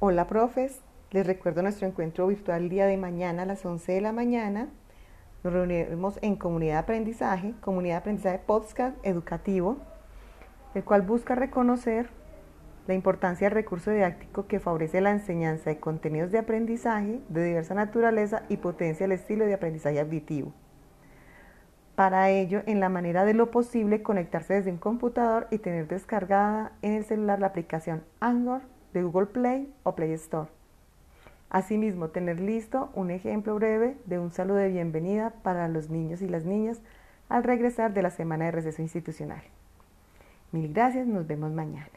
Hola profes, les recuerdo nuestro encuentro virtual el día de mañana a las 11 de la mañana. Nos reuniremos en Comunidad de Aprendizaje, Comunidad de Aprendizaje Podcast Educativo, el cual busca reconocer la importancia del recurso didáctico que favorece la enseñanza de contenidos de aprendizaje de diversa naturaleza y potencia el estilo de aprendizaje auditivo. Para ello, en la manera de lo posible, conectarse desde un computador y tener descargada en el celular la aplicación Anchor de Google Play o Play Store. Asimismo, tener listo un ejemplo breve de un saludo de bienvenida para los niños y las niñas al regresar de la semana de receso institucional. Mil gracias, nos vemos mañana.